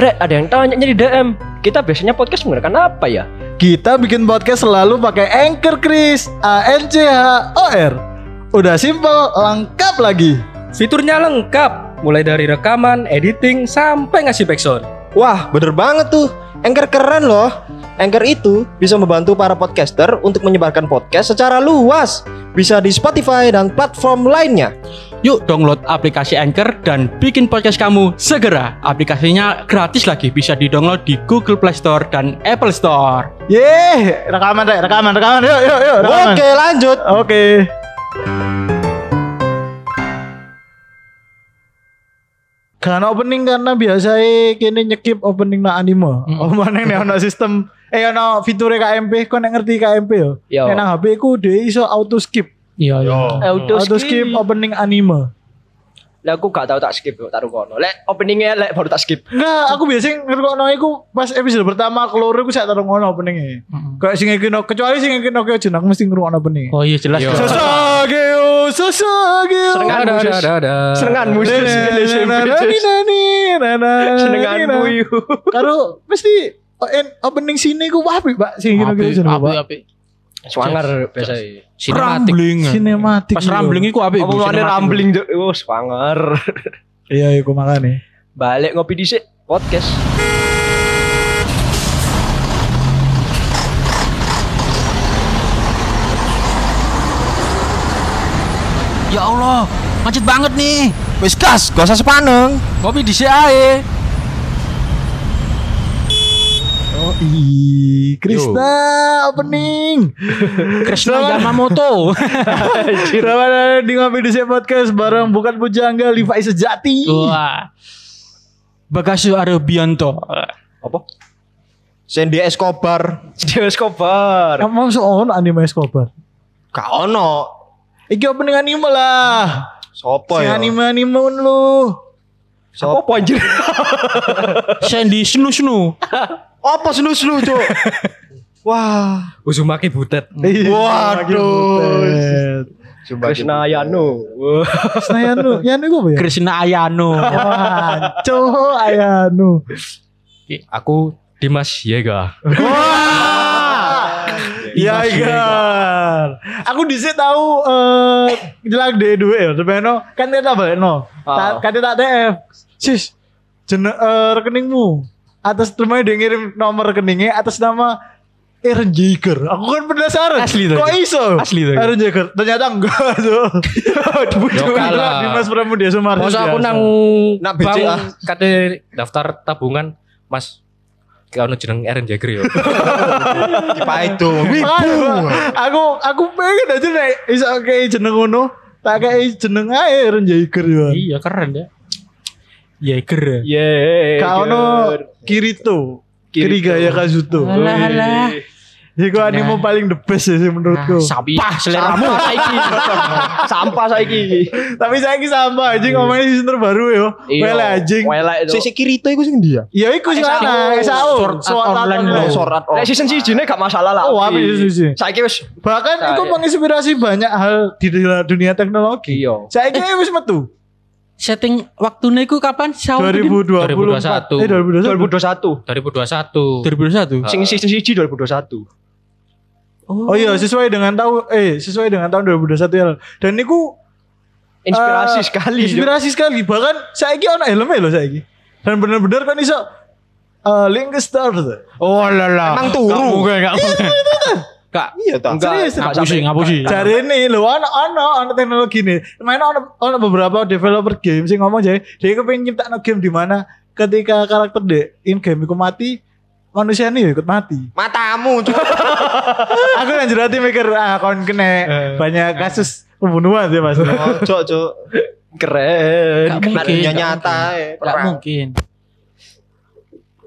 Rek, ada yang tanya di DM. Kita biasanya podcast menggunakan apa ya? Kita bikin podcast selalu pakai Anchor Chris, A N C H O R. Udah simple, lengkap lagi. Fiturnya lengkap, mulai dari rekaman, editing, sampai ngasih backsound. Wah, bener banget tuh. Anchor keren loh. Anchor itu bisa membantu para podcaster untuk menyebarkan podcast secara luas. Bisa di Spotify dan platform lainnya. Yuk download aplikasi Anchor dan bikin podcast kamu segera. Aplikasinya gratis lagi, bisa di-download di Google Play Store dan Apple Store. Yeay, rekaman deh, rekaman, rekaman. Yuk, yuk, yuk, rekaman. Oke, lanjut. Oke. Karena opening karena biasa kini nyekip opening na anime. Mm. Oh mana nih ono sistem eh ono fitur KMP, kau nek ngerti KMP yo? Yo. Nang HP ku dia iso auto skip, Iya, iya. Auto, auto skip opening anime. Lah aku gak tahu tak skip kok taruh kono. Lek openingnya lek baru tak skip. Enggak, aku biasanya ngerokokno iku pas episode pertama keluar iku saya taruh ngono openingnya. Mm. Kayak sing iki no, kecuali sing iki no kyo aku mesti ngerokokno opening. Oh iya jelas. Iya. Sasageo, Sasageo. Senengan Ada, ada, ada. Senenganmu. Senenganmu Senenganmu yuk. Karo mesti oh, en- opening sini ku wah apik, Pak. Sing jenenge, apik, Pak. Swanger biasa. Sinematik. Sinematik. Pas rambling iku apik. Omongannya sinematik. rambling. Oh, swanger. Iya, iku makane. Balik ngopi dhisik podcast. Ya Allah, macet banget nih. Wis gas, gak usah sepaneng. Kopi di ae. Oh, i Krista opening. Krisna Yamamoto. Selamat datang di Ngopi di Podcast bareng bukan pujangga Levi sejati. Wah. Bagasu Arabianto. Apa? Sandy Escobar. Dio Escobar. Emang soal anime Escobar. Gak ono. Iki opening anime lah. Sopo ya? anime-anime lu. Apa anjir? Sandy Snu Snu. Apa selu-selu, Cuk? Wah. Uzumaki Butet. Waduh. Krishna Yano. Wah. Krishna Yanu, Yanu gue apa ya? Krisna Ayano. Wah, Ayanu. Aku Dimas Yega. Iya, iya. Aku dhisik tahu eh jelang D2 ya, sebenarnya kan kita balik no. Ah. Kan kita TF. Sis, jeneng eh, rekeningmu atas namanya dia ngirim nomor rekeningnya atas nama Aaron Jaeger. Aku kan penasaran. Asli tuh. Kok iso? Asli tuh. Aaron Jaeger. Ternyata enggak tuh. Ya kalah. Dimas Pramudia Sumardi. Masa aku nang Nak bank BCA. kate daftar tabungan Mas ono jeneng Aaron Jagger ya. Apa itu? Wibu. Aku aku pengen aja nek iso kayak jeneng ngono. Tak kayak jeneng ae Aaron Jaeger ya. iya keren ya. Jagger. Ye. Kau no Kirito. Kiri gaya Kazuto. Alah, alah. Iku anime paling the best ya sih menurutku. Sampah seleramu. Sampah saiki. Sampah saiki. Tapi saya ki sama anjing ngomongin season terbaru yo. Iya. Wele anjing. Welek itu. Si si Kirito iku sing dia. Ya iku sih SAO. ana, SAO. Sword Online. Oh, Sword Art Lek season sijine gak masalah lah. Oh, apa season? Saiki wis Bahkan Nah, itu iya. menginspirasi banyak hal di dunia- teknologi. iya. Saya kira wis metu. Setting waktunya iku kapan? 2024. 2021. Eh 2021. 2021. 2021. 2021. Sing season siji 2021. Oh iya sesuai dengan tahun eh sesuai dengan tahun 2021 ya. Dan niku Inspirasi eh, sekali. Inspirasi sekali. Bahkan saiki ono helmnya loh saiki. Dan bener-bener kan iso eh link ke star tuh. Oh lala. Emang turu. Gak mungkin, Gak. Iya ta. Enggak, Serius, enggak ngapusi, sampai- ngapusi. Cari ini loh, ono ono ono teknologi nih. Main ono ono beberapa developer game sih ngomong jadi dia kepengen nyiptain game di mana ketika karakter de in game iku mati manusia ini ikut mati. Matamu. Aku yang jerati mikir ah kon kena banyak kasus pembunuhan sih mas. Ojo, Cuk. Keren. Gak Keren. mungkin. Gak nyata mungkin. eh, Gak mungkin.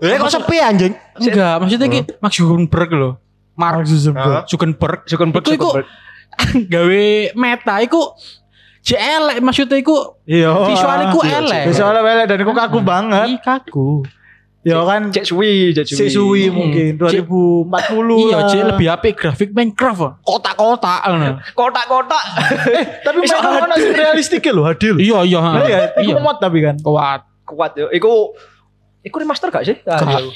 Eh kok sepi anjing? Enggak, maksudnya ki Mark Zuckerberg loh. Mark Hah? Zuckerberg. Zuckerberg, Iku- iku Zuckerberg. gawe meta iku cek elek maksudnya iku Iya. visualnya iku ah. elek. Visualnya elek dan aku kaku banget. Ih, kaku. Ya kan Cek suwi, cek suwi. suwi Hmm. mungkin Cek- 2040 Iya, cek lebih apik grafik Minecraft. Kotak-kotak ngono. Kotak-kotak. Tapi Bisa main ono sing realistik loh hadir. Iya, iya. Iya, Iya. iku mod tapi kan. Kuat. Kuat yo. Iku Iku remaster gak sih? Iya.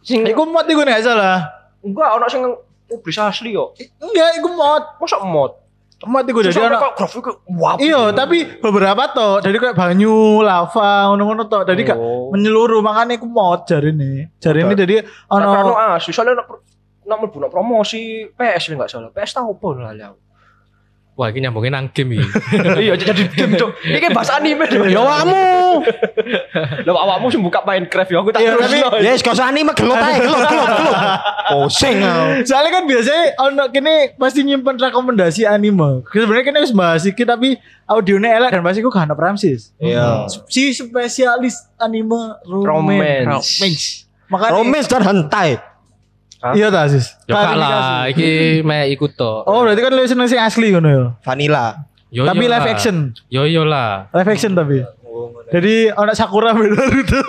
Sing Iku mod iku nek salah. Enggak ono sing iblis asli yo. Enggak, iku mod. Masa mod? Mod iku jadi kok grafiknya wah. Iya, tapi beberapa toh. Jadi kayak banyu, lava, ngono-ngono toh. Jadi gak Oh. menyeluruh makanya iku mod jari ini. Jari ini jadi ono ono asli soalnya nak nak mlebu nak promosi PS enggak salah. PS tahu apa lah. Wah, ini nyambungin nang game iki. Iya jadi game dong. Ini kan bahasa anime dong. Ya awakmu. Lah awakmu sing buka Minecraft ya aku tak Iya, terus. tapi- Yes, kau anime gelot ae, gelot, gelot, gelot. Pusing aku. Soalnya kan biasanya ono kini pasti nyimpen rekomendasi anime. Sebenarnya kini harus bahas iki tapi audionya elek dan pasti gue gak Ramsis. Iya. Si spesialis anime Romance. romance. Makanya Romance dan hentai. Iya ta Sis. Ya gak Klarifikasi. lah, iki me ikut to. Oh berarti kan lu seneng sing asli ngono ya. Vanilla. Yo Tapi yo live action. Yo yo lah. Live action tapi. Jadi ono Sakura ambil Naruto.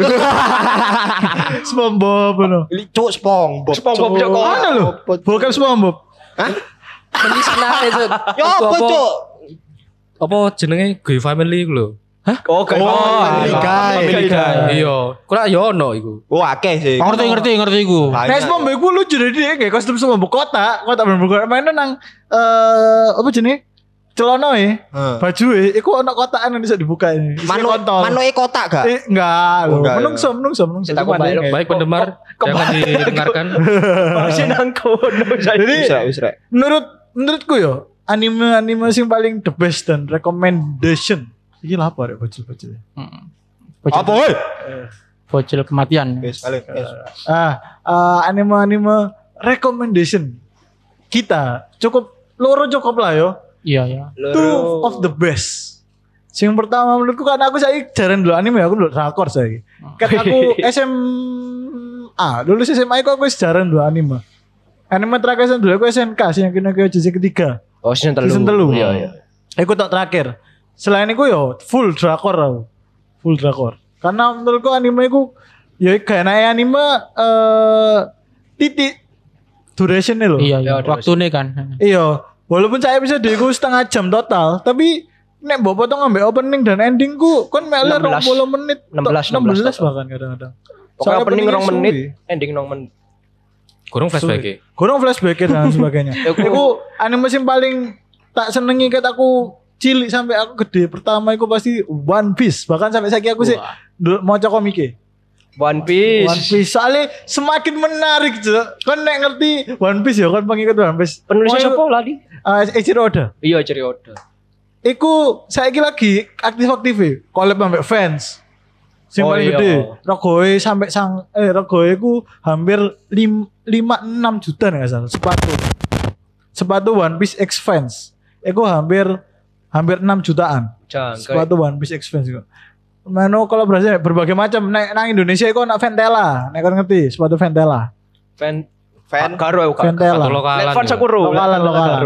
SpongeBob ngono. Cuk SpongeBob. SpongeBob Cuk. Joko. Mana lu? Bokep SpongeBob. Penisana itu. Ya apa, Cuk? Apa jenenge Gue Family iku lho. Oh, kayak Oh, Family Family Guy. Family Guy. Iya. Kula yo ono iku. Oh, akeh sih. Ngerti ngerti ngerti iku. Nah, SpongeBob iku lucu deh dia kayak kostum SpongeBob kotak, kotak bener-bener mainnya nang eh apa jenis? Celana ya, Heeh. baju ya, iku ono kotakan yang bisa dibuka ini. Manu manu e kotak gak? Eh, enggak, Oh, enggak, menungso, menungso, menungso. Kembali. ada- Baik pendengar, jangan didengarkan. Masih nang kono. Jadi Bisa, menurut menurutku yo anime anime sing paling the best dan recommendation. Iki lah apa ya bocil-bocil. Apa woi? Bocil kematian. Wis, balik. wis. Ah, eh, anime-anime recommendation kita cukup loro cukup lah yo. Iya ya. Two of the best. Sing pertama menurutku karena aku saya jarang dulu anime aku dulu drakor saya. Kan aku SMA, lulus SMA aku aku wis jarang dulu anime. Anime terakhir saya dulu aku SNK sih yang kena ke sisi ketiga. Oh, season telu. Season telu. Iya, iya. Aku tak terakhir. Selain itu yo full drakor aku. Full drakor. Karena menurutku anime itu ya kayak naik anime eh titik durationnya loh. Iya Ya, iya. Waktu nih kan. Iya, walaupun saya bisa diku setengah jam total, tapi nek mbok potong ambek opening dan endingku kon mele 16. 20 menit, 16, 16 16 bahkan kadang-kadang. Pokoknya Soalnya opening rong menit, ending rong menit. Kurang flashback ya. Kurang flashback dan sebagainya. Iku anime sing paling tak senengi ket aku cilik sampai aku gede pertama iku pasti One Piece bahkan sampai saiki aku sih mau coba komiknya One Piece. One Piece soalnya semakin menarik Cuk. Kon nek ngerti One Piece ya kon pengikut One Piece Penulisnya siapa? Ah, Eiichiro Oda Iya, Cerioda. Iku saya lagi aktif-aktif e, collab ambek fans. Sing Oh, paling iya. gede. Regoe sampai sang eh regoe ku hampir 5 6 juta nih salah sepatu. Sepatu One Piece X Fans. Iku hampir hampir 6 jutaan. Jangkai. Sepatu One Piece Fans iku. Mano kolaborasi berbagai macam. Nek nang Indonesia iku ana Ventela. Nek kon ngerti sepatu Ventela. Fan Fan. Karo. Ventela. Lokalan. Fan ya. Sakuro. Lokalan, lokalan.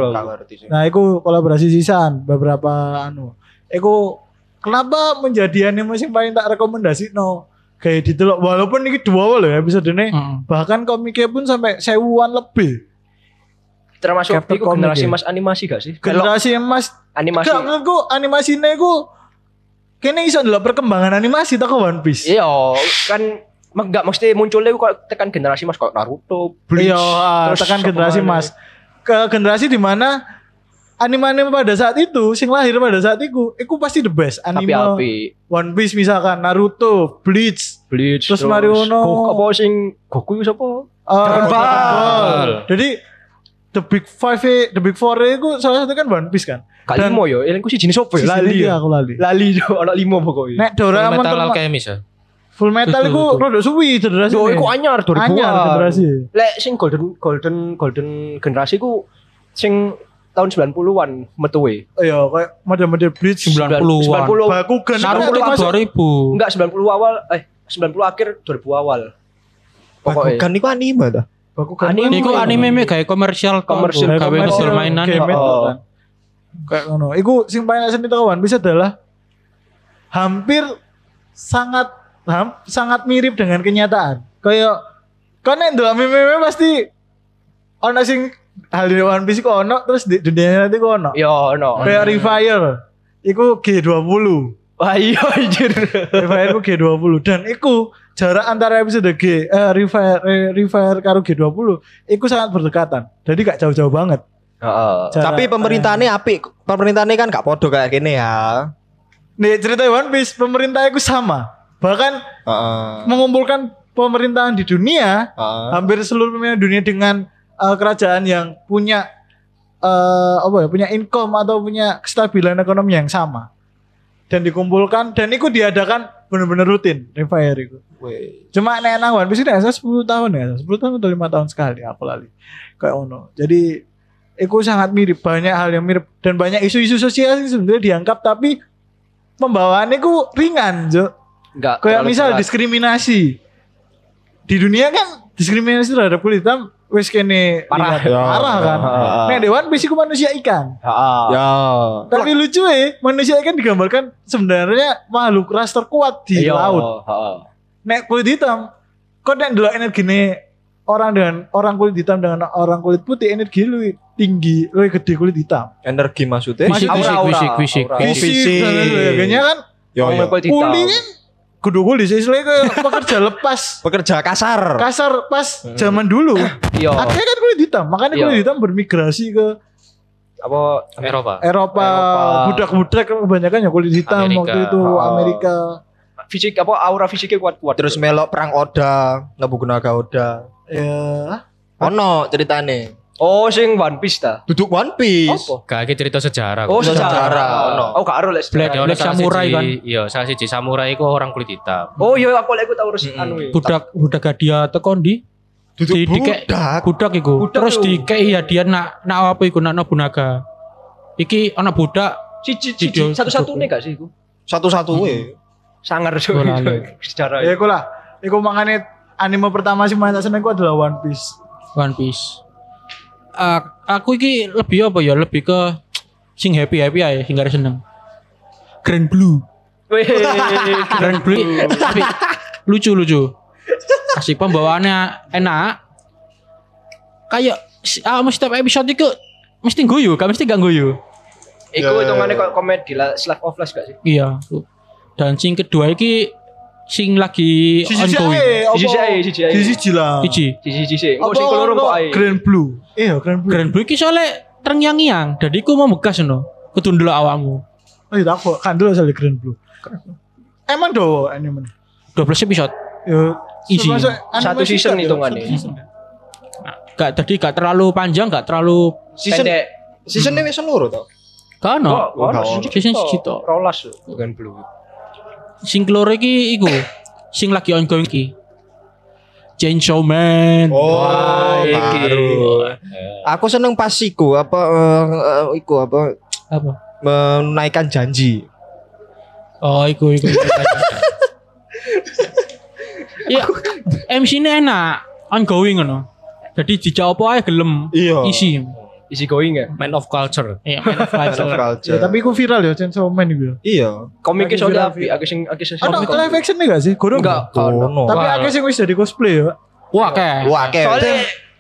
Nah, iku kolaborasi sisan beberapa anu. Iku kenapa menjadi anime sing paling tak rekomendasi no kayak ditelok walaupun ini dua loh ya episode ini Heeh. bahkan komiknya pun sampai sewuan lebih Termasuk Captain iku generasi ya? mas animasi gak sih? Generasi emas animasi. gak menurutku animasinya iku kene iso ndelok perkembangan animasi tak ke One Piece Iya, kan enggak mesti munculnya kok tekan generasi mas kok Naruto, Bleach, iya ah, terus tekan generasi mana. mas ke generasi di mana anime-anime pada saat itu sing lahir pada saat itu itu pasti the best Tapi anime api, One Piece misalkan Naruto Bleach Bleach, Terus Mario no- Goku apa sing Goku itu siapa? Uh, Dragon Ball. Ball. Jadi the big five, the big four itu salah satu kan One Piece kan. Kak Dan- Limo yo, elengku sih jenis apa ya? Lali ya. aku lali. Lali yo, anak limo pokoknya. Nek Doraemon Metal terma- Alchemist ya. Full Metal itu tuh. rada suwi generasi. Yo, ini. iku anyar 2000 Anyar generasi. Lek sing golden golden golden generasi ku sing tahun 90-an metuwe. Iya kayak model-model Bleach 90-an. 90 Bakugan Naruto kan 2000. Enggak 90 awal eh 90 akhir 2000 awal. Pokoknya. Bukan iku anime dah. Bakugan Anime. Iku anime me gawe komersial. Komersial. gawe Komersial mainan. Oh. kan. Kayak ngono. Iku sing paling tau One Piece adalah hampir sangat ham- sangat mirip dengan kenyataan. Kayak kan nek ndelok meme pasti ono sing hal di One Piece kok ono terus di dunia nanti kok ono. Yo no. Kayak Refire. Iku G20. Wah iya anjir. Refire ku G20 dan iku jarak antara episode G eh, Refire eh, Refire karo G20 iku sangat berdekatan. Jadi gak jauh-jauh banget. Heeh. Jarak- Tapi pemerintahannya apik. Pemerintahannya kan gak podo kayak gini ya. Nih cerita One Piece pemerintah itu sama. Bahkan Heeh. mengumpulkan pemerintahan di dunia Heeh. hampir seluruh pemerintahan dunia dengan eh, kerajaan yang punya eh, apa ya punya income atau punya kestabilan ekonomi yang sama dan dikumpulkan dan itu diadakan benar-benar rutin Refire itu Weh. cuma nek nang One Piece ini saya 10 tahun ya 10 tahun atau 5 tahun sekali aku lali kayak ono jadi itu sangat mirip banyak hal yang mirip dan banyak isu-isu sosial yang sebenarnya diangkat tapi pembawaannya ku ringan Jo Enggak. kayak misal berat. diskriminasi di dunia kan diskriminasi terhadap kulit hitam wis kene Parah. Ya. parah kan Heeh. nek dewan bisiku manusia ikan Heeh. Ya. tapi lucu ya manusia ikan digambarkan sebenarnya makhluk ras terkuat di Iya, laut heeh. Nek kulit hitam kok nek delok energi orang dengan orang kulit hitam dengan orang kulit putih energi lu tinggi lu gede kulit hitam Energi maksudnya? Fisik, Aura, fisik, aura, fisik, fisik. Oh, fisik sebagainya kan Yo, yo. kulit hitam. kuli kan kudu kuli sih kayak pekerja lepas Pekerja kasar. kasar pas zaman dulu Iya. akhirnya kan kulit hitam makanya kulit hitam bermigrasi ke Apa Eropa. Eropa Eropa. budak-budak kebanyakan ya kulit hitam Amerika. waktu itu Oh. Amerika fisik apa aura fisiknya kuat-kuat. Terus melok perang Oda, ngebuku naga Oda. ya Ono ceritane. Oh, sing One Piece ta. Duduk One Piece. Apa? Gak iki cerita sejarah. Oh, sejarah, sejarah. ono. Oh, gak ero lek Black- sejarah. Black Samurai kan? Iya, salah siji samurai iku orang kulit hitam. Oh iya aku lek tahu resik Mm-mm. anu iki. budak budak hadiah tekon di Duduk Di- dikek- budak. budak iku Budak terus dikei hadiah nak nak apa iku nak nobunaga iki anak budak Cici cici satu-satu nih gak sih iku? Satu-satu. Sangar Oh, lali. sejarah. ya iku lah. Iku makanya anime pertama sih main tak seneng adalah One Piece. One Piece. A- aku iki lebih apa ya? Lebih ke sing happy happy aja sing gak seneng. Grand Blue. Weh. Grand Blue. Tapi lucu lucu kasih pembawaannya enak. Kayak ah, setiap episode itu mesti guyu gak mesti gak guyu Iku hitungannya kok komedi lah, Slave of Life gak sih? iya dan sing kedua iki sing lagi ongoing Sisi ae, sisi ae. sisi lah Iji Cici cici. Oh, apa sing keloro kok ae. Grand Blue iya Grand Blue Grand Blue iki soalnya terngiang-ngiang jadi ku mau bekas no kudu ndelok awakmu oh iya tak kok kan dulu soalnya Grand Blue emang do anime 12 episode ya termasuk anime Satu season hitungannya. season. gak tadi gak terlalu panjang gak terlalu Season Pendek. seasonnya wis seluruh to. kan no Season siji tok. Rolas bukan blue. Sing keloro iki iku sing lagi ongoing iki Chainsaw Man Oh, Wah, iki. baru. Aku seneng pas iku apa eh, iku apa apa menaikkan janji. oh iku iku, iku. ya MC ini enak ongoing ngono jadi dijawab aja gelem Iya. isi Easy going ya. Man of culture. Iya, Man of Life. Ya, tapi iku viral ya Chainsaw Man itu ya. iya. Komiknya soalnya api, agak sing agak sing. Ada live action nih gak sih? Kurang Enggak. Tapi akeh sing wis jadi cosplay ya. Wah, kayak. Wah, kayak Soalnya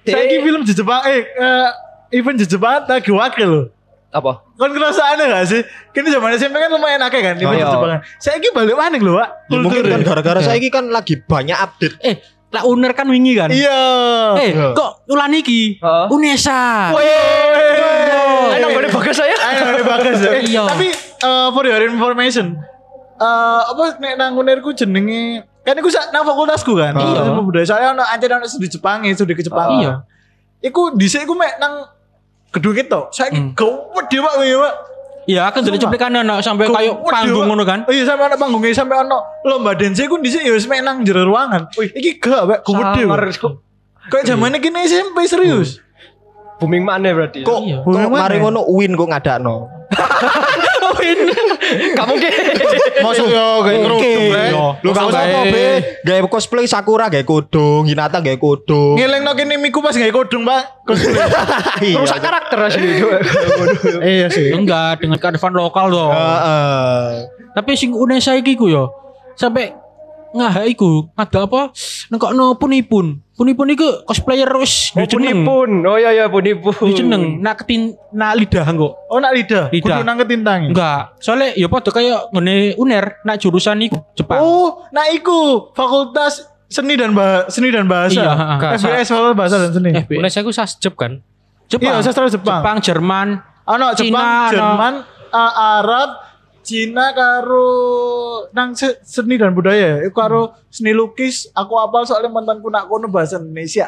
Saiki film di Jepang eh eh, event di Jepang lagi wakil loh. apa? Kan ngerasa aneh gak sih? Kini zaman SMP kan lumayan akeh kan di iya. Jepang. Saiki balik mana lho, Pak? Ya, mungkin kan gara-gara saya ini kan lagi banyak update. Eh, lah uner kan wingi kan? Iya. Eh, Iya. kok ulan iki? Heeh. Unesa. Enak boleh bagus saya. Ayo ini bagus ya. Eh, Iya. Tapi eh, for your information, eh apa nek nang unerku jenenge kan iku sak nang fakultasku kan. Iya. Budaya saya ono ancen ono studi Jepang, studi ke Jepang. Iya. Iku dhisik iku mek nang gedung itu. Saiki Hmm. gede Pak kuwi, Pak. Iya, akan jadi Sumpah. cuplikan anak sampai kayak panggung ngono kan? Iya sampai ono panggungnya sampai ono lomba dance iku dhisik ya wis mek nang jero ruangan. Wih, iki gak Pak, gede. Kayak zamane kini SMP serius. Booming mana berarti? Kok Iya. kok mari ngono win kok ngadakno. Kamu mungkin. Maksud yo gawe rek. Iya. Lu gak apa be. Gawe cosplay Sakura gawe kodong, Hinata gawe kodong. Ngelengno kene miku pas gawe kodong, Pak. Iya. Rusak karakter asli. Iya sih. Enggak, dengan kearifan lokal dong. Heeh. Tapi sing Unesa iki ku yo sampai ngah iku ada apa nengkokno punipun punipun iku cosplayer wis Oh, punipun. Oh iya iya punipun. jeneng nak ketin nak lidah kok Oh nak lidah. Lidah. Kudu nang ketintangi. enggak soalnya ya padha kayak ngene uner nak jurusan iku Jepang Oh, nak iku fakultas seni dan bahasa seni dan bahasa. Iya. FBS fakultas bahasa dan seni. FB. Indonesia aku sasjep kan. Jepang Iya, sastra Jepang. Jepang Jerman Ano Cina, Jepang. Jerman, uh, Arab, Cina karo nang se- seni dan budaya. Iku karo seni lukis. Aku apal soalnya mantanku nak kono bahasa Indonesia.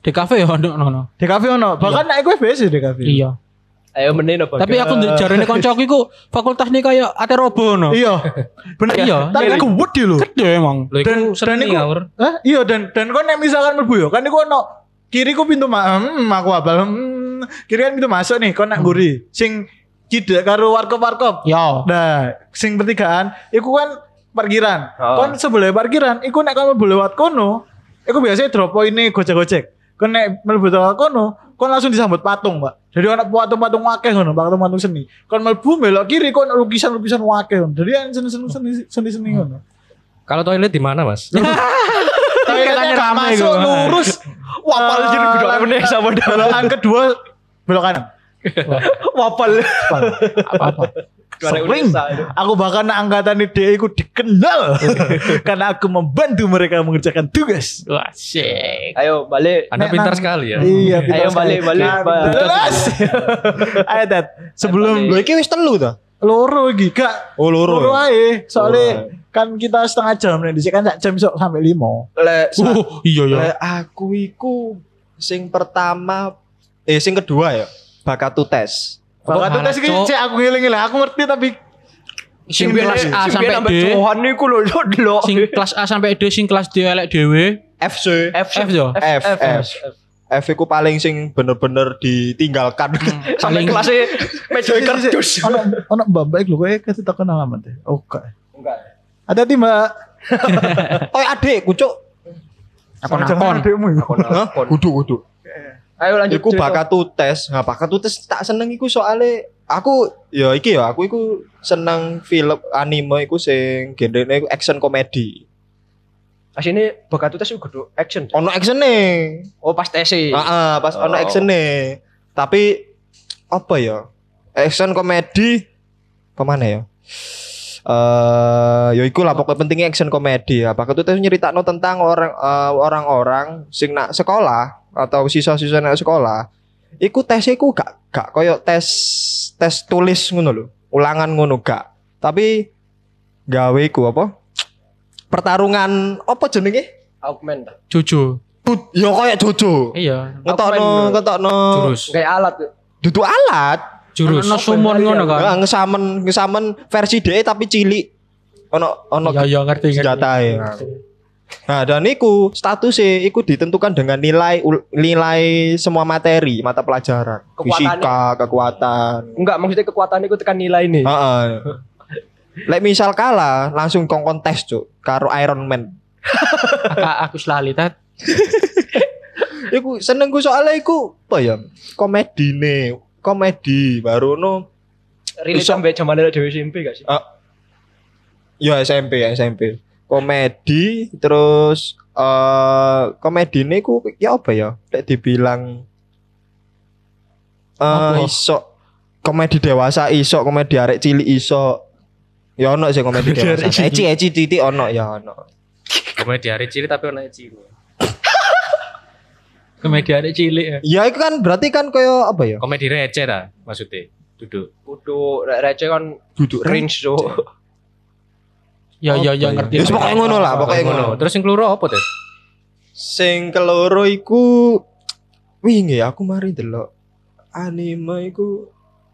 di kafe ya ono ono DKV ono. Bahkan nak iku FBS ya DKV. iya Ayo meneh apa? tapi aku jarane koncoku iku fakultas nih kayak aterobo no Iya. Bener Iya, Tapi iya. aku gede lho. gede emang Lho Dan- iku seni dan iku- ngawur. Hah? Iya dan dan kau nek misalkan mlebu yo kan iku ono kiriku pintu ma hmm, aku apal. Hmm, kiri kan pintu masuk nih kau nak guri. Sing cedek karo warkop-warkop. ya Nah, sing pertigaan iku kan parkiran. Oh. Kon sebelah parkiran iku nek kon mlebu lewat kono, iku biasanya drop ini gojek-gojek. Kon nek mlebu lewat kono, kon langsung disambut patung, Pak. Jadi ana patung-patung wakeh ngono, patung-patung seni. Kon mlebu belok kiri kon lukisan-lukisan wakeh ngono. Jadi seni-seni seni- seni-seni ngono. Kalau toilet di mana, Mas? Toiletnya rame masuk lurus. Wapal Eh, jadi gede meneh sama Belokan kedua belok kanan. Wapal. apa-apa Sering. Aku bahkan angkatan ide aku dikenal karena aku membantu mereka mengerjakan tugas. wah sik Ayo balik. Anda Nek, pintar nang- sekali ya. Iya, Ayo pintar balik sekali. balik. Nah, Bal. Jelas. Ayo Ted, sebelum balik. Lho iki wis telu ta? loro iki gak Oh loro. loro ae. Soalnya kan kita setengah jam nih, di sini kan sak jam sok sampai lima. Lek uh iya ya lek aku iku sing pertama eh sing kedua ya bakatu tes. Mana, tes iki cek aku ngiling-ngiling, aku ngerti tapi sing kelas A sampai D Johan niku lho lho sing kelas A sampai D sing kelas D elek dhewe FC F F yo F, F F. F iku paling sing bener-bener ditinggalkan. Sampai paling kelasnya meja kardus. ono ono mbak baik lho kowe kasih takon alamat deh. Oh, enggak. Enggak. Hati-hati, Mbak. oh adikku cuk. akon Jangan akon adikmu iku. Hah? Kudu kudu. Ayo lanjut. Iku bakatu tes. Nah, bakatu tes tak seneng iku soalnya aku ya iki ya aku iku seneng film anime iku sing genrene iku action komedi. Asine bakatu tes iku kudu action. Ono actione. Oh pas tes sih. Heeh, pas ono Oh. actione. Tapi apa ya? Action komedi pemana ya? Eh, ya iku lah pokoknya pentingnya action komedi ya. Bakatu tes nyeritakno tentang orang eh, orang-orang sing nak sekolah atau siswa-siswa nak sekolah. Iku tes iku gak gak koyo tes tes tulis ngono lho. Ulangan ngono gak. Tapi gawe iku apa? Pertarungan apa jenenge? Augment. Jojo Tut- Ya koyo Jojo. iya Ngetokno ngetokno Jurus. Kayak alat. dudu alat. Jurus. ono sumon ngono kan ngesamen ngesamen versi DE tapi cilik. Ono ono iya iya ngerti ngerti senjata ya. Nah, dan iku statusnya iku ditentukan dengan nilai nilai semua materi, mata pelajaran, Kekuatannya. fisika, kekuatan. Enggak maksudnya kekuatan itu tekan nilai nih. Heeh. Lek misal kalah langsung kongkon tes, Cuk, karo Iron Man. Aku selali tat Iku seneng gue soalnya iku apa ya? Komedi nih, komedi baru no Relate Bisa- sampai zaman Dewi SMP gak sih? Ya SMP ya SMP. Komedi terus eh komedi ini ku ya apa ya? Lek dibilang eh Apa? iso komedi dewasa iso, komedi arek cilik iso. Ya ono sih komedi Komedi arek dewasa. Eci eci titik ono ya ono. Komedi hari cilik tapi ono cilik. komedi ada cilik ya Ya itu kan berarti kan kayak apa ya? Komedi receh dah maksudnya. Duduk. Kudu re- receh kan Duduk cringe so. Ya ya ya ngerti Ya pokoknya ngono lah, pokoknya ngono. Terus yang keloro apa tuh? Sing keloro iku wingi aku mari delok anime iku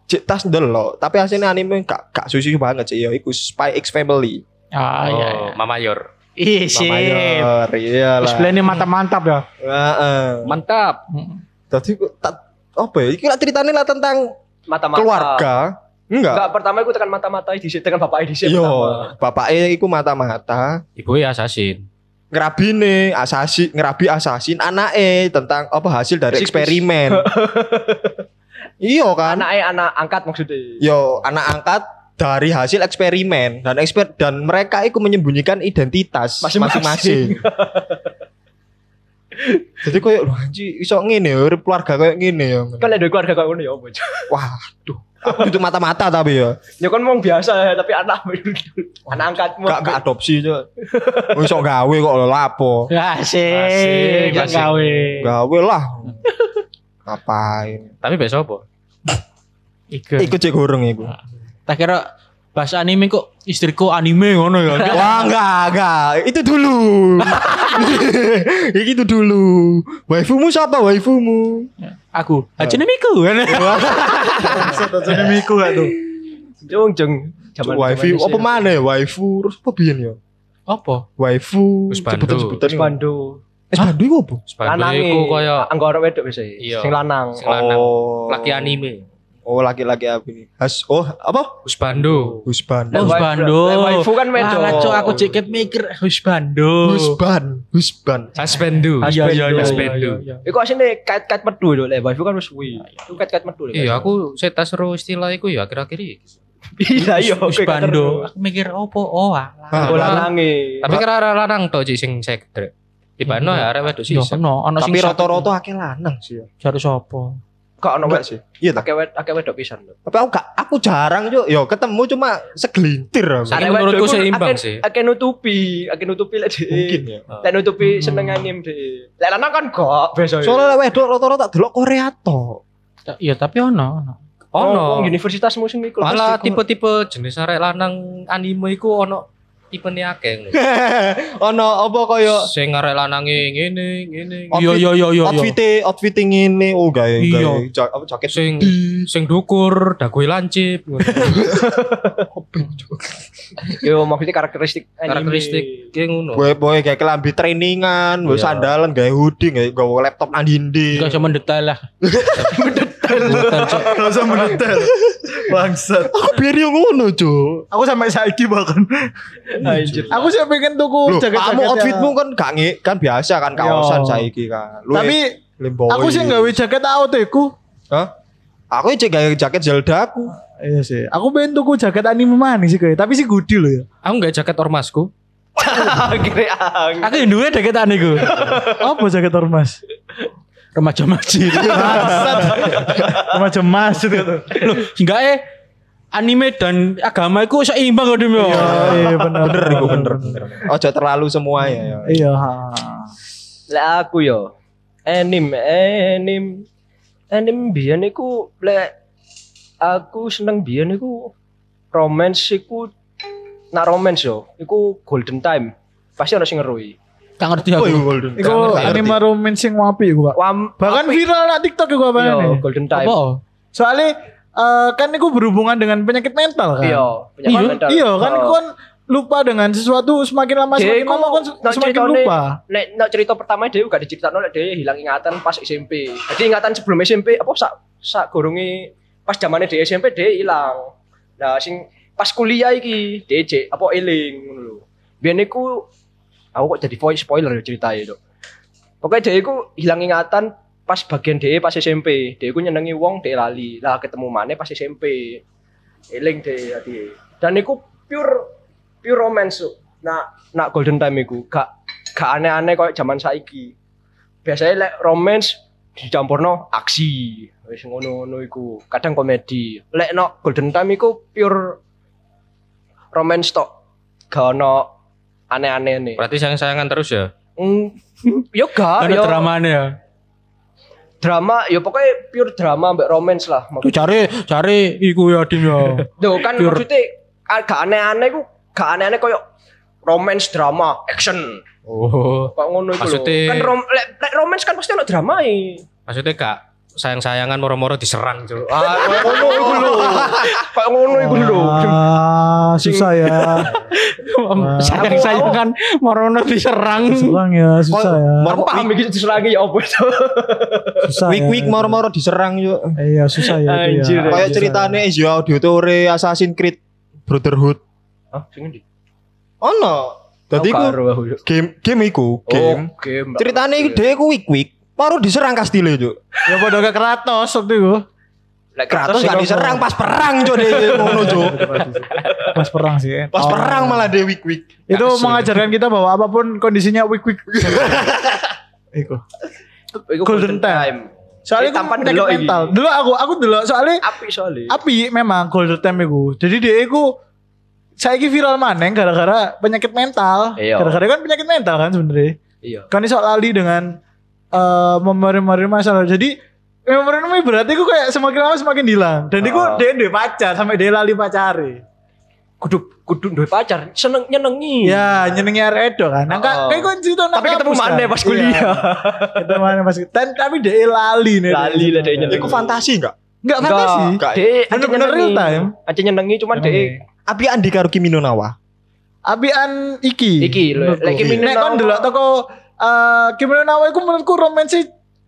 cek tas delok, tapi aslinya anime gak gak susu banget sih ya iku Spy X Family. ah iya Oh, Mama Yor. ih Mama Yor, iyalah. Display mantap mantap ya Heeh. Mantap. Tadi tak apa ya? Iki lah ceritanya lah tentang Mata-mata. keluarga. Enggak. Enggak, pertama itu tekan mata-mata di tekan bapak di Yo, pertama. bapaknya iku mata-mata Ibu ya assassin. ngerabine asasi ngerabi asasin anake tentang apa hasil dari eksperimen. iya kan? Anaknya anak angkat maksudnya. Yo, anak angkat dari hasil eksperimen dan eksper dan mereka itu menyembunyikan identitas Masing-masing. Jadi koyo lho anji iso ngene ya urip keluarga koyo ngene ya. Kan ada keluarga kau ngono ya apa? Cuk? Itu mata-mata tapi ya. Ya kan mau biasa tapi anak anak angkatmu. Gak gak adopsi cuk. Wis iso gawe kok lho lapo. Asik, Asik, gak gawe. Gawe lah. Ngapain? Tapi besok apa? Iku. Ikut cek goreng iku. Tak kira bahasa anime kok istriku anime ngono ya. Wah enggak enggak itu dulu. itu dulu. Waifumu siapa waifumu? Aku, ajene miku. Aja miku gak tuh. Jung jung. Zaman Waifu apa mana ya waifu terus apa biyen ya? Apa? Waifu sebutan-sebutan. Bandu. Es bandu iku apa? Lanange. iku koyo anggora wedok biasa. Iya. Sing lanang. sing lanang. Oh. Laki anime. Oh laki-laki apa ini? Has oh apa? Husbando. Husband. Husbando. Lek Waifu kan wedok. Wah, cok aku ceket mikir husbando. Husband. Husband. Husbando. Iya, iya, iya, Husbando. iya, iya. Iku asine kait-kait medu lho, lek waifu kan wis kuwi. Iku kait-kait medu lho. Iya, aku setas seru istilah iku ya akhir-akhir iki. Iya iya husbando. Aku mikir opo? Oh, alah. Ah, Oh lanange. Tapi kira arek lanang tok Cik, sing sekdrek. Tibano ya arek wedok sih. Yo ono, ono sing Tapi rata-rata akeh lanang sih ya. Jare sapa? Kok ono wed sih. Iya tak. akeh wed akeh wedok pisan lho. Tapi aku gak aku jarang yo yo ketemu cuma segelintir aku. Menurutku seimbang sih. Akeh nutupi, akeh nutupi lek dhek. Mungkin ya. Lek nutupi seneng anime dhek. Lek lanang kan gak biasa. Soalnya lek wedok rata-rata tak delok Korea to. Iya, tapi ono, ono. Ono. universitasmu sing iku. Malah tipe-tipe jenis arek lanang anime iku ono tipene akeh. ono apa kaya Sing arek lanange ngene, ngene. Iya, iya, iya, iya. outfit outfit ngene oh gawe Iya. gawe ja- apa jaket Sing sing dukur, dagoe lancip. ngono. Yo maksudnya karakteristik. Karakteristik kayak ngono. boy boy kayak kelambi trainingan, boy Iya. sandalan gawe hoodie gawe gawe laptop nang dinding. Enggak usah mendetail lah. Mendetail. Cok. Gak usah mendetail. Bangsat. Aku biar yang ngono, Cuk. Aku sampai saiki bahkan. Anjir. Aku sih pengen tuku Loh, jaket-jaket kamu outfitmu kan gak nge, kan biasa kan kaosan saiki kan. Lu Tapi limboy. aku sih gawe jaket auto iku. Hah? Aku cek gawe jaket Zelda aku. Iya sih. Aku pengen tuku jaket anime manis sih kayak. Tapi sih gudi loh ya. Aku nggak jaket ormasku. Aku yang duwe deketan iku. Apa jaket ormas? Remaja masjid. Remaja masjid itu. Loh, enggak eh anime dan agama itu seimbang kok Dim, yo. Iya, iya bener. Bener iku bener. Ojo terlalu semua ya. ya. Iya. ha. Lek aku yo anime anime anime biyen iku lek aku seneng biyen iku romance iku nak romance yo iku golden time pasti ono sing ngerui Gak ngerti Oh, aku. iku golden. Iku anime romance sing wapi iku, Pak. Wam, Bahkan viral nak TikTok iku apa yo nih? golden time Apa? Soalnya eh, kan iku berhubungan dengan penyakit mental kan. iya penyakit Iya, mental. Iya kan Oh. kon lupa dengan sesuatu semakin lama semakin lama kon nak semakin lupa. nek nek cerita pertama dia gak diceritakno nek dia hilang ingatan pas SMP. Jadi ingatan sebelum SMP apa sak sak gorunge pas zamane dia SMP dia hilang. Nah sing pas kuliah iki cek apa eling ngono lho. Biyen aku kok jadi voice spoiler ya ceritanya itu. Pokoknya dia iku hilang ingatan pas bagian dia pas SMP. Dia iku nyenengi wong dia lali. Lah ketemu mana pas SMP. Eling dia tadi. Dan iku pure pure romance. Nah, nak golden time iku gak gak aneh-aneh kayak zaman saiki. Biasanya lek romance dicampurno aksi. Wis ngono-ngono iku. Kadang komedi. Lek no golden time iku pure romance tok. Gak ono aneh-aneh nih. Berarti sayang-sayangan terus ya. Mm, yo gak, Ada yo dramanya ya. Drama, yo pokoknya pure drama mbak romance lah. Tuh cari cari iku ya Dim ya. Tuh kan Pure. maksudnya ah, gak aneh-aneh ku, gak aneh-aneh koyo romance drama action. Oh. Kok ngono iku lho. Maksudnya- Kan rom, lek, lek romance kan pasti ono dramae. Maksudnya kak sayang-sayangan moro-moro diserang cuy. Ah, koyo ngono iku lho. Kayak ngono iku lho. Ah, susah ya. Sayang sayang kan Morono diserang. Serang ya, susah ya. Aku paham iki diserangi ya apa itu. Susah Week ya. moro-moro diserang yuk. Iya, susah ya itu Anjir, ya. Kayak ceritane Ezio Auditore Assassin's Creed Brotherhood. Hah, sing ndi? Ono. Dadi Aku ku karo aku. game game iku, game. Oh, game. Ceritane iku dhewe ku week week baru diserang kastile, Cuk. Ya padha ke Kratos waktu itu. Lek Kratos gak diserang pas perang cok deh ngono cok. Pas perang sih. Pas Oh. perang malah dia weak weak. Itu Kasih. mengajarkan kita bahwa apa pun kondisinya weak weak. Iku. Iku Golden time. Soalnya Ini aku tampan iki. mental. Dulu aku aku dulu soalnya Api soalnya. api memang golden time iku. Jadi dia iku saya viral maneng gara-gara penyakit mental. Iya. Gara-gara kan penyakit mental kan sebenarnya. Iya. Kan iso lali dengan eh memori-memori masalah. Jadi memori-memori berarti iku kayak semakin lama semakin hilang. Dan Oh. dia duwe pacar sampai dia lali pacare. Kudu kudu duwe pacar, seneng nyenengi. Ya, nyenengi arek edo kan. Nah, Oh. kayak kok cerita nang Tapi ketemu mana kan? pas kuliah. Iya, ketemu mana pas dan tapi dia lali nih. Lali lah dia nyenengi. Iku fantasi enggak? Enggak fantasi. Dek, Bener-bener real time. Aja nyenengi cuman dek Api Andi karo Kimi no Nawa. Abian iki. Iki lho, lek Kimi no Nek kon Nawa- delok toko eh Kimi no Nawa iku menurutku romansi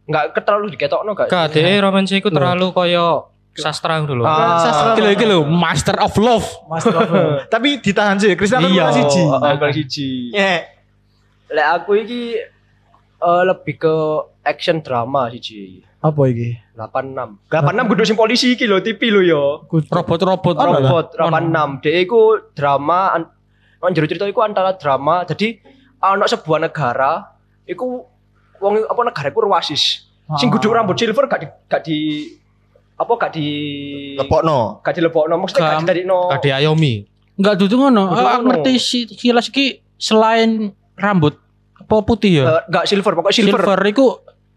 enggak terlalu diketokno gak? Gak deh romansi iku terlalu koyo sastra dulu. Ah. sastra. Iki lho iki lho Master of Love. Master of Love. Tapi ditahan sih. Krisna kan Iya. kelas siji. Oh, oh, kelas siji. Ya. Lek aku iki eh, lebih ke action drama siji. Apa iki? 86. 86 kudu sing polisi iki lho, TV lho yo. Robot-robot. Robot 86. Dek iku drama an- jero cerita iku antara drama. Jadi ana sebuah negara iku wong apa negara iku ruasis. Sing Ah. kudu rambut silver gak di gak di apa gak di Lepokno. gak dilebokno maksudnya gak Gak- didadekno. Gak di Ayomi. Enggak dudu ngono. Aku ngono. ngerti si kilas iki selain rambut apa putih ya? Eh, gak silver pokoknya silver. Silver iku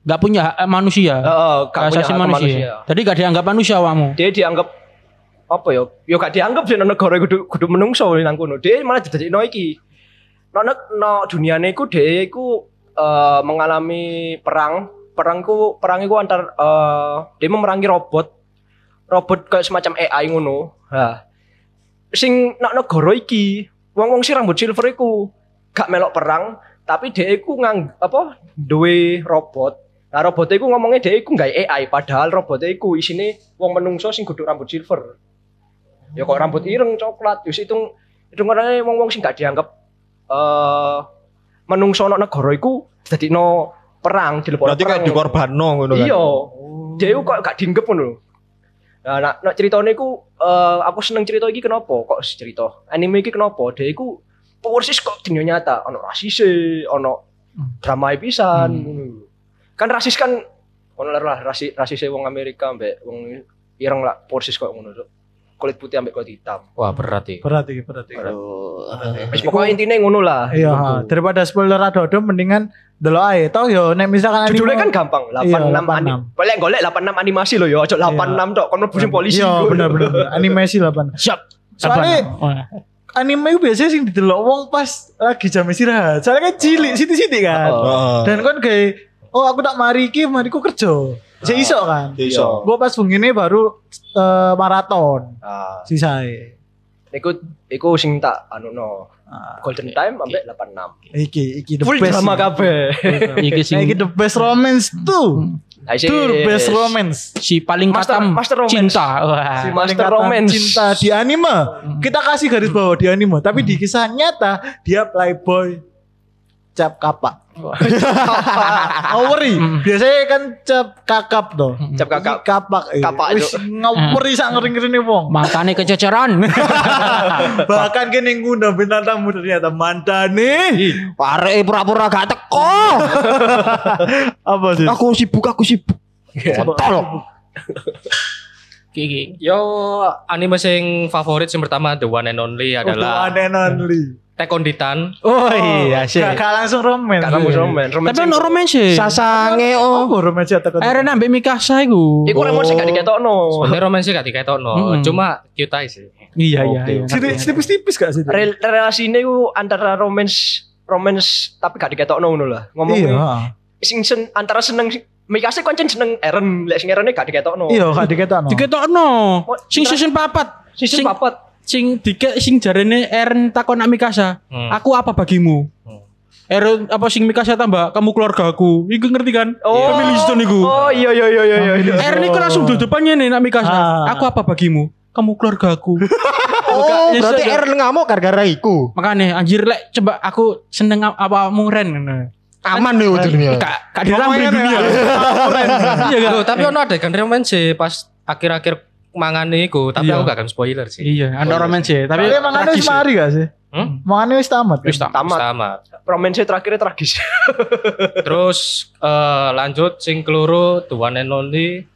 enggak punya hak manusia. Heeh, gak Gak punya hak manusia. Jadi gak dianggap manusia awakmu. Dia dianggap apa ya? Ya gak dianggap sih negara kudu kudu menungso nang kono. Dia malah didadekno iki. No, no, no duniane iku dia iku eh, mengalami perang. Perangku perang iku antar eh, dia memerangi robot. Robot kayak semacam AI ngono. Nah, sing nak negara iki wong-wong sing rambut silver iku gak melok perang, tapi dia iku ngang apa duwe robot. Nah robot iku ngomongnya dia iku nggak AI, padahal robot iku isine wong menungso sing kudu rambut silver. Ya kok rambut ireng coklat, yus itu itu ngene wong-wong sing gak dianggap eh menungso nok negara iku dadi no perang di Berarti kayak dikorbanno ngono kan. Iya. Iku kok gak dianggap ngono. Nah, nak, nak ceritanya iku eh, aku seneng cerita iki kenapa? Kok cerita anime iki kenapa? Dia iku persis kok dunia nyata, ono rasise, ono drama pisan. ngono. Kan rasis kan ono lah rasis rasise wong Amerika mbek wong ireng lah persis kok ngono. Cuk. Kulit putih ambek kulit hitam. Wah berat ya. Berat iki, berat iki. Wis pokoknya intinya ngono lah. Iya, ha. daripada spoiler ado-ado mendingan delok ae. Tau yo nek misalkan anime- Judulnya kan gampang, 86 Iya, anim. Boleh golek 86 animasi loh yo, ojo 86 tok kono pusing polisi. Iya, bener bener. Animasi 8. Siap. Soalnya Oh, anime itu biasanya sing didelok wong pas lagi jam istirahat. Soalnya kan cilik, siti-siti kan. Oh. Dan kan kayak oh aku tak mari iki, mari ku kerja. Saya iso kan. Iso. Gua pas begini baru eh, maraton Ah, sisae. iku iku sing tak anu no. Ah, Golden Time ambek 86. iki iki the Full best. drama kabeh. Iki sing iki the best romance tuh. Tuh the best romance. si paling Master- katam Master Romance. cinta. Wah. Si Master romance. cinta di anime. Kita kasih garis bawah di anime, tapi di kisah nyata dia playboy cap kapak. Ngawuri. Biasanya kan cap kakap tuh. Cap kakap. Kapak. iya. Kapak, Wis Cuk. ngawuri sak ngering-ngering wong. Makane kececeran. Bahkan kene ngundang bintang tamu ternyata mantane. Arek pura-pura gak teko. Apa sih? Aku sibuk, aku sibuk. Kontol. Iki. Yo anime sing favorit yang pertama the one and only adalah One and only. On Titan. Oh iya sih. Gak, gak langsung. Karena mau romance, romance. Tapi ono romance sih. Sasange oh. Oh, romance atau Eren ambek Mikasa iku. Iku romance sing gak diketokno. Sebenarnya romansi gak diketokno, cuma cute aja sih. Iya iya iya. Tipis-tipis gak sih? Rel relasine iku antara romance romance tapi gak diketokno ngono lah. Iya. Ngomongnya sing sen, antara seneng Mikasa koncen seneng Eren, lek sing Erene gak diketokno. Iya, gak diketokno. Diketokno. Oh, Sing season papat. Season Sing- papat. Sing dike sing jarene Eren takon nak Mikasa. Hmm. Aku apa bagimu? Hmm. Eren apa sing Mikasa tambah kamu keluarga aku. Iku ngerti kan? Oh. Family Stone iku. Oh iya iya iya iya iya. Eren iku langsung di depannya nih nak Mikasa. Ah. Aku apa bagimu? Kamu keluarga aku. Oh, Yes, berarti yes. Eren ngamuk gara-gara iku. Makanya anjir lek coba aku seneng ap- apa mung Ren ngono. Aman nih ujungnya. Kak kak Ngomongin dunia. ya. Iya kan? tapi ono adegan romansi pas akhir-akhir mangane iku, tapi Iya. aku gak akan spoiler sih. Iya, ada romance sih, tapi ada tragis wis mari gak sih? Hmm? Mangane wis tamat. kan? Wis tak. Tamat. Tamat. Romance terakhirnya tragis. Terus eh, lanjut sing keloro The One and Only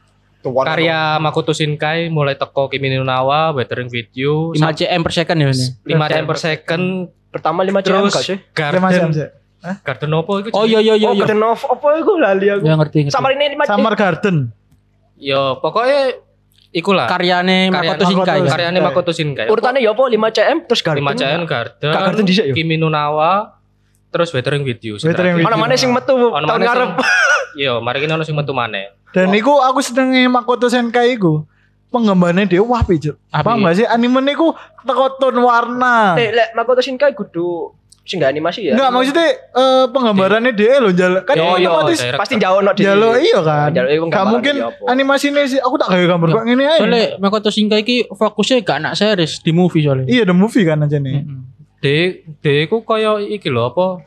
karya Makoto Shinkai mulai teko Kimi no Nawa, Weathering with You, 5 cm per second ya ini. 5 cm per second, Pertama 5 jam terus gak sih? Lima jam Garden, sih. Garden apa itu? Oh iya iya iya. Oh, iya. Garden of apa itu lali aku. Ya ngerti ngerti. Sama ini 5 Summer Garden. Yo, pokoknya ikulah. karyane Karya- Makoto Shinkai. Karyanya Makoto Shinkai. Urutannya ya apa 5 cm terus Garden. 5 cm Garden, Gak Garden dhisik ya? Kimi no Nawa, terus Weathering with You. Weathering with Ono mana sing metu tahun maneh ngarep. Yo, mari kita ono sing metu maneh. Dan iku aku senenge Makoto Senkai iku. Penggambarnya dia wah pijet. Apik. Paham gak sih anime niku teko tone warna. Eh, lek Makoto Shinkai kudu sing gak animasi ya. Enggak maksudnya eh, penggambarannya dia loh jalan kan Yo yo otomatis daerah- pasti jauh no jalo iya kan. Jalo Gak mungkin apa. animasinya sih aku tak kayak gambar kok ngene aja. Soalnya Makoto Shinkai ki fokusnya gak anak series di movie soalnya. Iya the movie kan aja nih. Mm-mm. D, D ku kaya iki lho apa?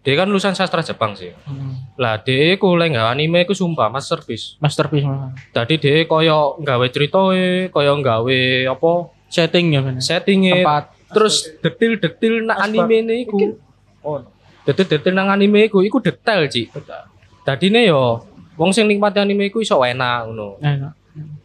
D kan lulusan sastra Jepang sih. Mm. Lah D ku lek nggak anime ku sumpah masterpiece. Masterpiece. Tadi D kaya nggawe ceritoe, kaya nggawe apa Setting ya kan. settingnya, Tempat. Terus detil-detil Asbak. anime ini iku. Oh. Detil-detil nang anime iku iku detail, Ci. Tadi nih yo wong sing nikmati anime iku iso enak ngono. Enak.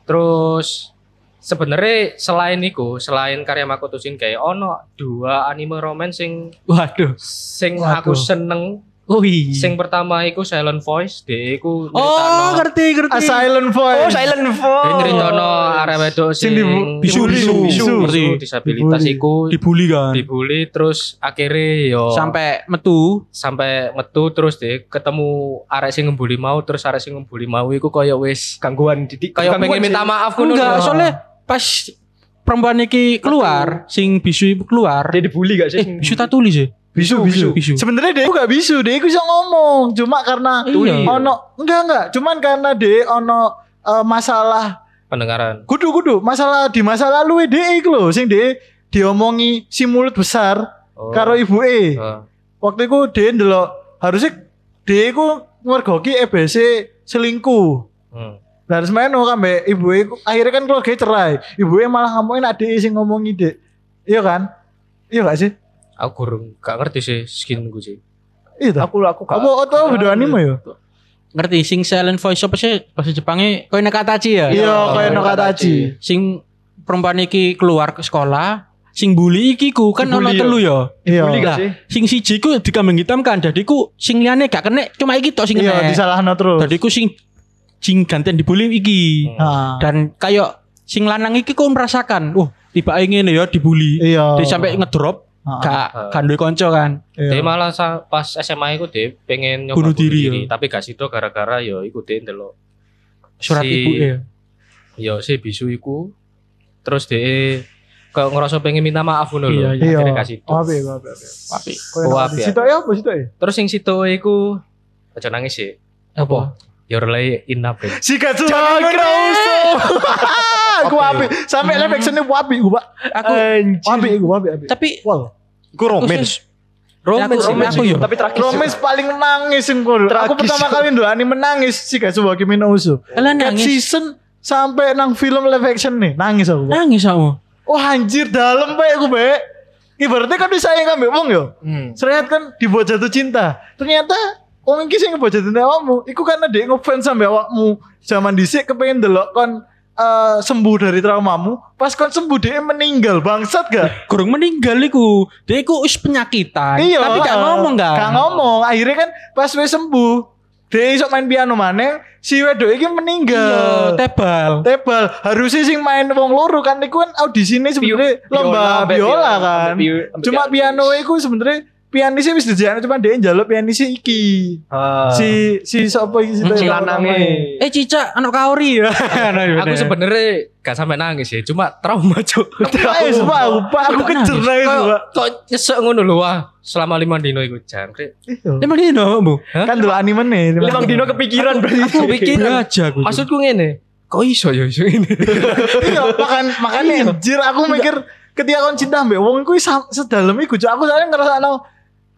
Terus sebenarnya selain iku, selain karya Makoto Shinkai ono dua anime romance sing Waduh. sing Waduh. aku seneng Wih. Sing pertama iku Silent Voice, dia iku Oh, ngerti ngerti. A silent voice. Oh, Silent Voice. nyeritakno arek wedok Sing bisu, bisu, bisu. disabilitas iku dibully kan. dibully terus akhirnya yo Sampai metu. sampai metu terus deh ketemu arek sing ngebully mau terus arek sing ngebully mau iku koyo wis Gangguan didik. gangguan pengen sih. minta maaf ngono Enggak, soalnya pas perempuan iki keluar, sing bisu keluar. dia dibully gak sih? Eh, bisu tak tulis ya? Bisu, bisu. Bisu. Sebenarnya dia gak bisu, dia bisa ngomong. Cuma karena Iya. ono enggak enggak, cuman karena dia ono eh, masalah pendengaran kudu kudu masalah di masa lalu dia iku lho sing dia diomongi si mulut besar Oh. karo ibu E. Oh. Waktu itu dia ndelok harusnya dia iku ngergoki EBC selingkuh. Hmm. Nah, terus meno kambe ibu E akhirnya kan keluarga cerai. Ibu E malah ngomongin adik sing ngomongi dek. Iya kan? Iya gak sih? Aku kurang gak ngerti sih skin gue sih Iya toh. Aku aku gak. Apa atau video anime ya? Ngerti sing silent voice apa sih? Bahasa Jepangnya koyo Nakatachi ya? Iya, Oh, kayak no katachi. Sing perempuan iki keluar ke sekolah, sing bully iki ku kan ono Dibully ya? telu ya. Iya. Bully gak Lah, sih? sing siji ku dikambing hitam kan, dadi ku sing liyane gak kena, cuma iki tok sing Iya, kena. disalahno terus. Dadi ku sing sing gantian dibully iki. Nah, Dan kayak sing lanang iki ku merasakan, wah tiba ngene ya dibully. iya. Dia sampai ngedrop, Gak duwe kanca kan. iya. dia malah pas SMA iku dia pengen nyoba Bunuh diri, ya. tapi gak sido gara-gara yo iku dia ndelok Surat Si- ibu ya. yo si bisu iku terus dia kayak ngerasa pengen minta maaf ngono lho Iya, Iya. akhirnya kasih Oh, apa ya, apa ya. Tapi ya? Ya sitok ya? terus yang situ iku aja nangis sih apa? Your Lay in April Sikat Cakroso. Aku api. Sampai live actionnya wapi gue, Pak. Aku Wapi gue, wapi, wapi. tapi Wow. Iku romance. romance Aku- aku. Tapi tragis. Romance paling nangis yang gue. Aku pertama kali ndo anime nangis sih gak coba Kimi no Uso. Kalian Cat nangis. season sampai nang film live action nih nangis aku. Nangis aku. Wah anjir dalam pak aku pak. Ibaratnya kan disayang kan wong yo. Hmm. Seret kan dibuat jatuh cinta. Ternyata wong iki sing cinta awakmu. Iku karena dia ngefans sampe awakmu. Zaman dhisik kepengen delok kon eh, sembuh dari traumamu. Pas kon sembuh dia meninggal bangsat gak? Kurang meninggal iku. Dia iku wis penyakitan. tapi gak ngomong kan. Gak ngomong. Akhirnya kan pas wis sembuh, dia iso main piano maneh, si wedok iki Iya, meninggal. tebal. Tebal, harusnya sing main wong loro kan iku kan audisine sebenarnya lomba biola kan. Cuma piano iku sebenarnya pianisnya wis dijakno cuma dia njaluk pianisnya iki. Ah. Si si sapa iki si si yang lanange. Eh Cica, anak kaori ya. aku sebenarnya gak sampai nangis ya cuma trauma cuk Nangis pak, aku pak aku Kok kejer nangis? nangis kok pak. kok nyesek ngono lho wah selama lima dino iku jangkrik Iya. Emang dia no, Bu? Kan dulu anime nih. Limang dino kepikiran berarti. Aku pikir aja aku. maksudku ngene kok iso ya iso ini Iya, makan makanya anjir aku mikir ketika kon cinta mbek wong kuwi sedalam iku aku soalnya ngerasa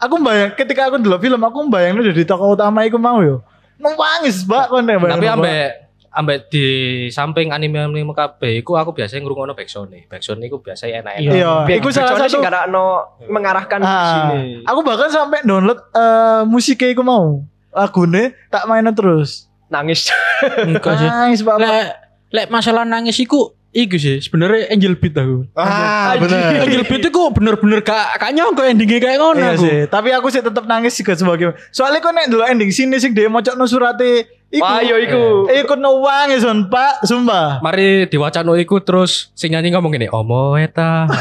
aku bayang ketika aku ndelok film aku bayangno jadi tokoh utama iku mau yo. Nangis, Mbak, kon nek tapi Mbak. ambek ambek di samping anime-anime kabeh iku aku biasanya ngrungokno backsound Backsound iku biasanya enak-enak. Iya, Biar iku salah satu sing gak no mengarahkan ke Ah, sini. aku bahkan sampai download eh musiknya iku mau. Lagune tak mainin terus. Nangis. Nice banget. Lek lek masalah nangis iku iku sih sebenarnya Angel Beat aku. Ah, bener. Angel Beat iku bener-bener gak gak nyangka endingnya kayak ngono Iya aku. sih, tapi aku sih tetap nangis juga sebagai. Soalnya kok nek dulu ending sini sing dia mocokno surate iku. Wah, yo iku. Iku no wangi son, Pak, sumpah. Mari diwacano iku terus sing nyanyi ngomong gini, "Omo eta."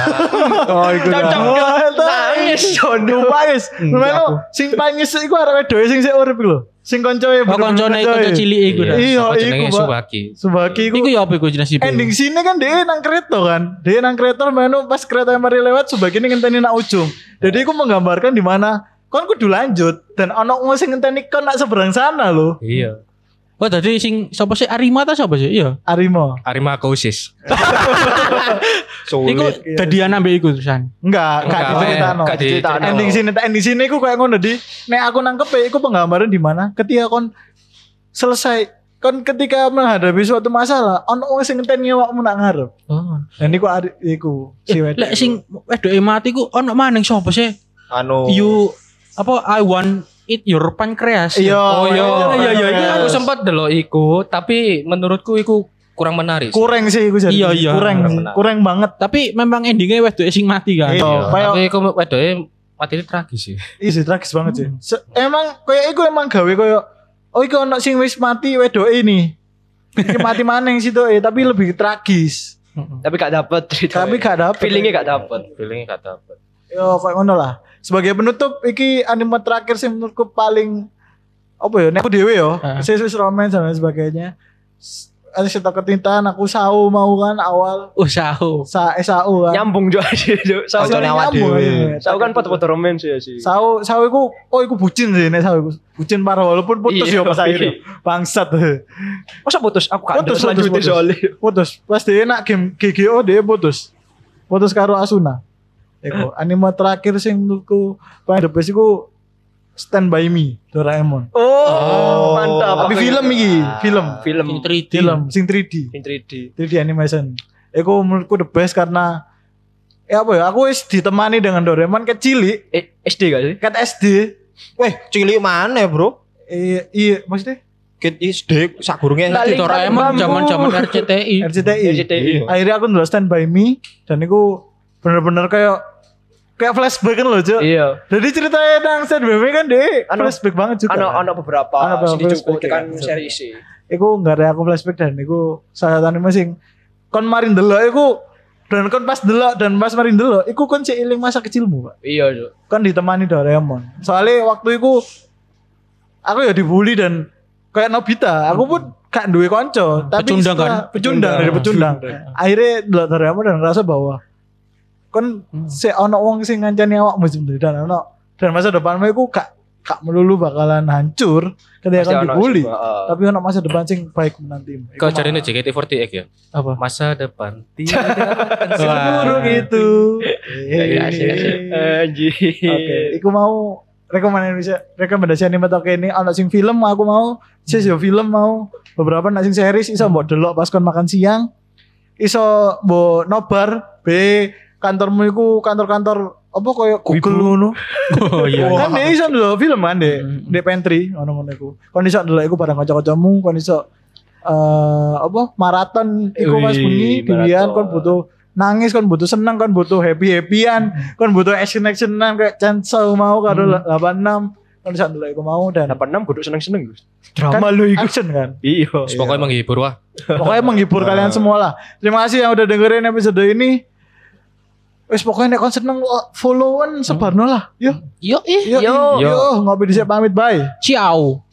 Oh, iku. Cocok, Cok. eta. Nangis. Sumpah, guys. Memang sing pangis iku arek wedoke sing sik urip iku lho. Sing koncoe Oh koncone konco cilik iku. Iya, jenenge iku, Pak. Subaki. Subaki iku Iku ya apa iku jenis ibu? ending sini kan dia nang kereta kan dia nang kereta menu pas kereta yang mari lewat sebagian ngenteni nak ujung jadi aku menggambarkan di mana kon kudu lanjut dan ono wong sing ngenteni kon nak seberang sana loh Iya. Oh tadi sing sapa sih Arima ta sapa sih? Iya. Arimo Arima Kausis. Iku Sulit. dadian ambek iku terusan. enggak enggak Enggak, diceritakno enggak diceritakno. ending sini ending sini aku kayak ngono di nek aku nangkep ya iku penggambaran di mana ketika kon selesai kon ketika menghadapi suatu masalah ono wong sing ngenteni awakmu nak ngarep Oh. dan iku ari- iku si Eh, wedok lek iku. sing wedoke mati ku ono maning sapa sih? Anu. You apa I want it your pancreas. iya Oh, iya. Iya, iya, iya. Aku sempat delok iku, tapi menurutku iku kurang menarik. sih. kurang sih iku jadi Iya, iya. kurang kurang banget Tapi memang endingnya wedoke sing mati kan. Iya. Iya, tapi iku wedoke mati ini tragis sih. Iya sih tragis banget sih. Se- emang kayak iku emang gawe kayak oh iku ono sing wis mati wedoke ini. Iki mati maneng sih tuh, eh, tapi lebih tragis. Tapi gak dapet cerita. Tapi gak dapet. Feelingnya gak dapet. Feelingnya gak dapet. Yo kayak ngono lah. Sebagai penutup iki anime terakhir sih menurutku paling apa ya? Nek aku dewe yo, Ah. sesus romance dan sebagainya. Ada cerita ketintaan aku sau mau kan awal Oh sahu. sa eh, sau kan. Nyambung sih. Sau Kocone Nyambung, awak dhewe. iya. Sau kan foto-foto romen sih ya sih. Sau sau iku oh iku bucin sih nek sau iku. Bucin parah walaupun putus Iya, ya pas iya. akhirnya. Bangsat. Masa putus? Aku gak Putus, putus lanjutin putus, soalnya. putus pas dia nak game GGO dia putus putus karo Asuna Eko anime terakhir sing menurutku paling the best iku Stand By Me Doraemon Oh, mantap. tapi film iki film Film. Sing 3D. film sing 3D Film 3D. 3D animation Eko menurutku the best karena ya apa ya aku wis ditemani dengan Doraemon kecil Eh, SD gak sih? kat SD Weh, cilik mana, Bro? iya iya maksudnya Kit SD sakgurunge Lali- Doraemon zaman-zaman RCTI. RCTI RCTI. akhirnya aku ndelok Stand By Me dan iku bener-bener kayak kayak flashback kan loh Cuk Iya. Jadi ceritanya nang Stand By Me kan deh Ano- flashback banget juga. Ano ano beberapa Ano beberapa sini cukup kan seri isi. Iku nggak ada aku flashback dan iku salah satu anime sing kon marin delok iku dan kon pas delok dan pas marin delok iku kon eling masa kecilmu, Pak. Iya, Cuk. Kon ditemani Doraemon. Soalnya waktu iku aku ya dibully dan kayak Nobita, aku pun gak duwe konco, tapi Pecundang kan? Pecundang dari pecundang. Akhirnya delok Doraemon dan ngerasa bahwa kon se ono wong sing ngancani awakmu sebenarnya dan ono dan masa depanmu iku gak gak melulu bakalan hancur ketika ono dibully. sih, Pak. Tapi ono masa depan sing baik menantimu. Iku Kau cari ini JKT48 ya? apa? Masa depan tidak akan Seburuk itu. Iya, asik, asik. Anjir. Oke, iku mau rekomendasi rekomendasi anime tok ini ono sing film aku mau, sis yo film mau, beberapa nak sing series iso mbok delok pas kon makan siang. Iso mbok nobar, B kantormu iku kantor-kantor apa koyo Google ngono. Oh iya. Kan dia iso ndelok film kan dek, Hmm. di pantry ngono-ngono iku. Kon iso ndelok iku bareng kanca-kancamu, kon iso eh apa maraton iku pas Wih, bengi maraton. kon butuh nangis kon butuh seneng kon butuh happy happyan kon butuh action actionan kayak Chainsaw mau karo Hmm. 86 kon iso ndelok iku mau dan 86 kudu seneng-seneng, Gus. kan Drama lu iku. action kan Iya. Pokoknya menghibur wah. pokoknya menghibur kalian semua lah terima kasih yang udah dengerin episode ini Wes pokoknya nek kon seneng followan sebarno lah. Yuk, Yo ih. Yo. yuk, ngopi dhisik pamit bye. Ciao.